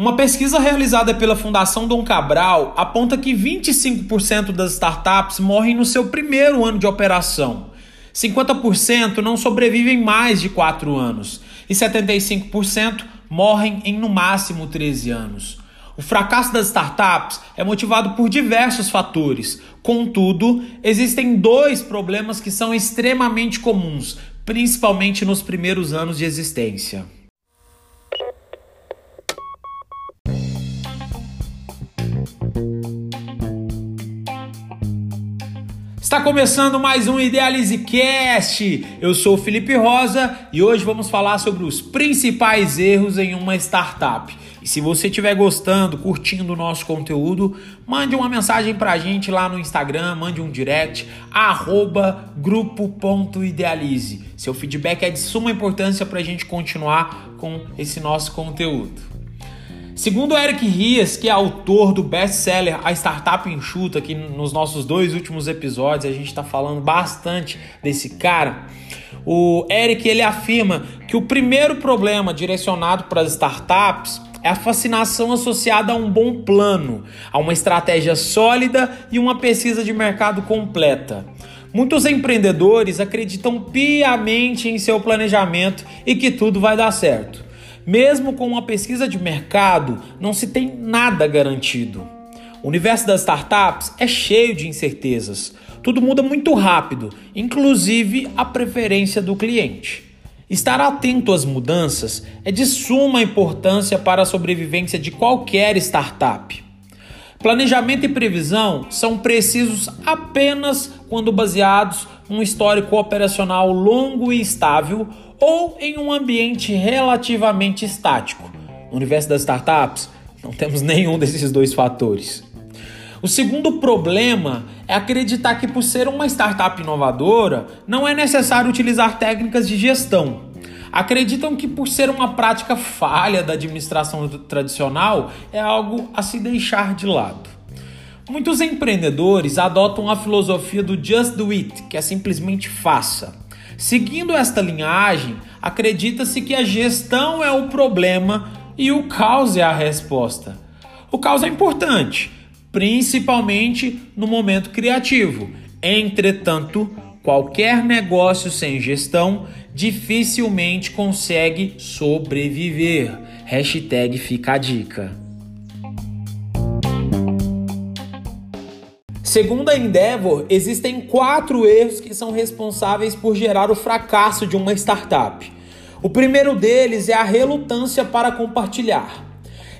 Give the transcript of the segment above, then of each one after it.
Uma pesquisa realizada pela Fundação Dom Cabral aponta que 25% das startups morrem no seu primeiro ano de operação. 50% não sobrevivem mais de 4 anos e 75% morrem em no máximo 13 anos. O fracasso das startups é motivado por diversos fatores. Contudo, existem dois problemas que são extremamente comuns, principalmente nos primeiros anos de existência. Está começando mais um Idealize Cast. Eu sou o Felipe Rosa e hoje vamos falar sobre os principais erros em uma startup. E se você estiver gostando, curtindo o nosso conteúdo, mande uma mensagem para a gente lá no Instagram, mande um direct, arroba grupo.idealize. Seu feedback é de suma importância para a gente continuar com esse nosso conteúdo. Segundo Eric Rias, que é autor do best-seller A Startup Enxuta, que nos nossos dois últimos episódios a gente está falando bastante desse cara, o Eric ele afirma que o primeiro problema direcionado para as startups é a fascinação associada a um bom plano, a uma estratégia sólida e uma pesquisa de mercado completa. Muitos empreendedores acreditam piamente em seu planejamento e que tudo vai dar certo. Mesmo com uma pesquisa de mercado, não se tem nada garantido. O universo das startups é cheio de incertezas. Tudo muda muito rápido, inclusive a preferência do cliente. Estar atento às mudanças é de suma importância para a sobrevivência de qualquer startup. Planejamento e previsão são precisos apenas quando baseados num histórico operacional longo e estável ou em um ambiente relativamente estático. No universo das startups, não temos nenhum desses dois fatores. O segundo problema é acreditar que, por ser uma startup inovadora, não é necessário utilizar técnicas de gestão. Acreditam que, por ser uma prática falha da administração tradicional, é algo a se deixar de lado. Muitos empreendedores adotam a filosofia do just do it, que é simplesmente faça. Seguindo esta linhagem, acredita-se que a gestão é o problema e o caos é a resposta. O caos é importante, principalmente no momento criativo. Entretanto, qualquer negócio sem gestão dificilmente consegue sobreviver. Hashtag fica a dica. Segundo a Endeavor, existem quatro erros que são responsáveis por gerar o fracasso de uma startup. O primeiro deles é a relutância para compartilhar.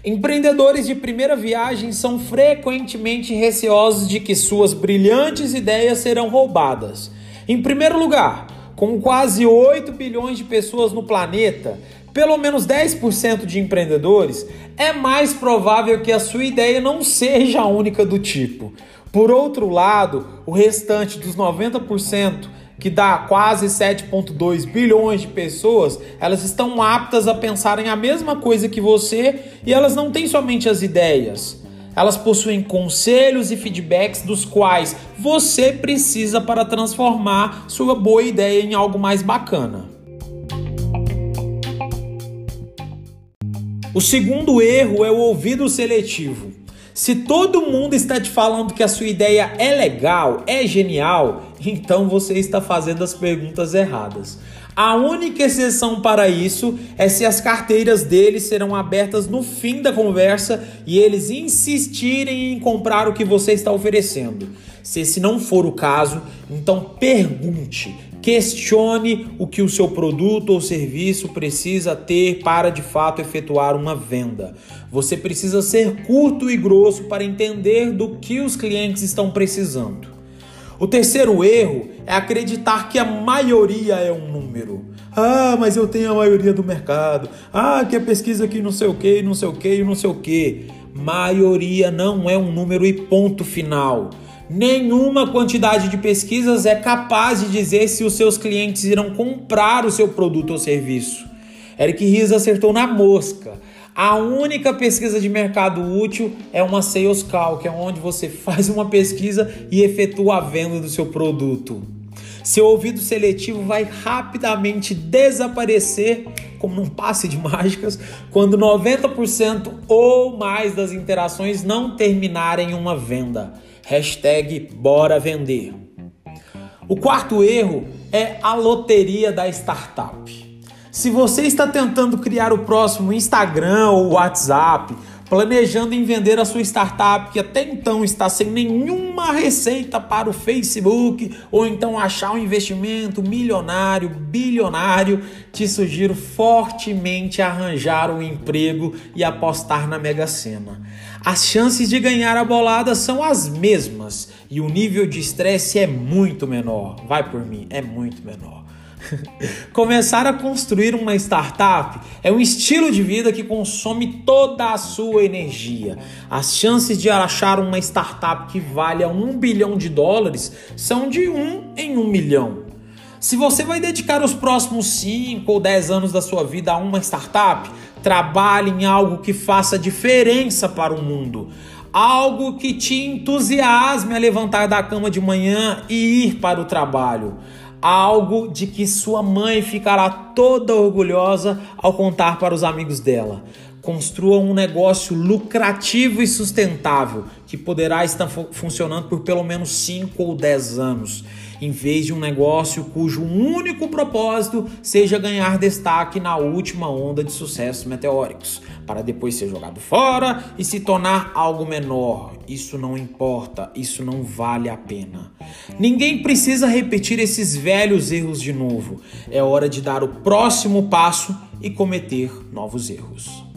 Empreendedores de primeira viagem são frequentemente receosos de que suas brilhantes ideias serão roubadas. Em primeiro lugar, com quase 8 bilhões de pessoas no planeta, pelo menos 10% de empreendedores, é mais provável que a sua ideia não seja a única do tipo. Por outro lado, o restante dos 90%, que dá quase 7,2 bilhões de pessoas, elas estão aptas a pensarem a mesma coisa que você e elas não têm somente as ideias. Elas possuem conselhos e feedbacks dos quais você precisa para transformar sua boa ideia em algo mais bacana. O segundo erro é o ouvido seletivo. Se todo mundo está te falando que a sua ideia é legal, é genial, então você está fazendo as perguntas erradas. A única exceção para isso é se as carteiras deles serão abertas no fim da conversa e eles insistirem em comprar o que você está oferecendo. Se esse não for o caso, então pergunte, Questione o que o seu produto ou serviço precisa ter para de fato efetuar uma venda. Você precisa ser curto e grosso para entender do que os clientes estão precisando. O terceiro erro é acreditar que a maioria é um número. Ah, mas eu tenho a maioria do mercado. Ah, que a pesquisa aqui não sei o que, não sei o que, não sei o que. Maioria não é um número e ponto final. Nenhuma quantidade de pesquisas é capaz de dizer se os seus clientes irão comprar o seu produto ou serviço. Eric Ries acertou na mosca. A única pesquisa de mercado útil é uma Sales Call, que é onde você faz uma pesquisa e efetua a venda do seu produto. Seu ouvido seletivo vai rapidamente desaparecer como num passe de mágicas, quando 90% ou mais das interações não terminarem em uma venda. Hashtag bora vender. O quarto erro é a loteria da startup. Se você está tentando criar o próximo Instagram ou WhatsApp, planejando em vender a sua startup que até então está sem nenhuma receita para o Facebook, ou então achar um investimento milionário, bilionário, te sugiro fortemente arranjar um emprego e apostar na Mega Sena. As chances de ganhar a bolada são as mesmas e o nível de estresse é muito menor. Vai por mim, é muito menor. Começar a construir uma startup é um estilo de vida que consome toda a sua energia. As chances de achar uma startup que valha um bilhão de dólares são de um em um milhão. Se você vai dedicar os próximos 5 ou 10 anos da sua vida a uma startup, trabalhe em algo que faça diferença para o mundo. Algo que te entusiasme a levantar da cama de manhã e ir para o trabalho algo de que sua mãe ficará toda orgulhosa ao contar para os amigos dela. Construa um negócio lucrativo e sustentável que poderá estar funcionando por pelo menos 5 ou 10 anos, em vez de um negócio cujo único propósito seja ganhar destaque na última onda de sucessos meteóricos, para depois ser jogado fora e se tornar algo menor. Isso não importa, isso não vale a pena. Ninguém precisa repetir esses velhos erros de novo. É hora de dar o próximo passo e cometer novos erros.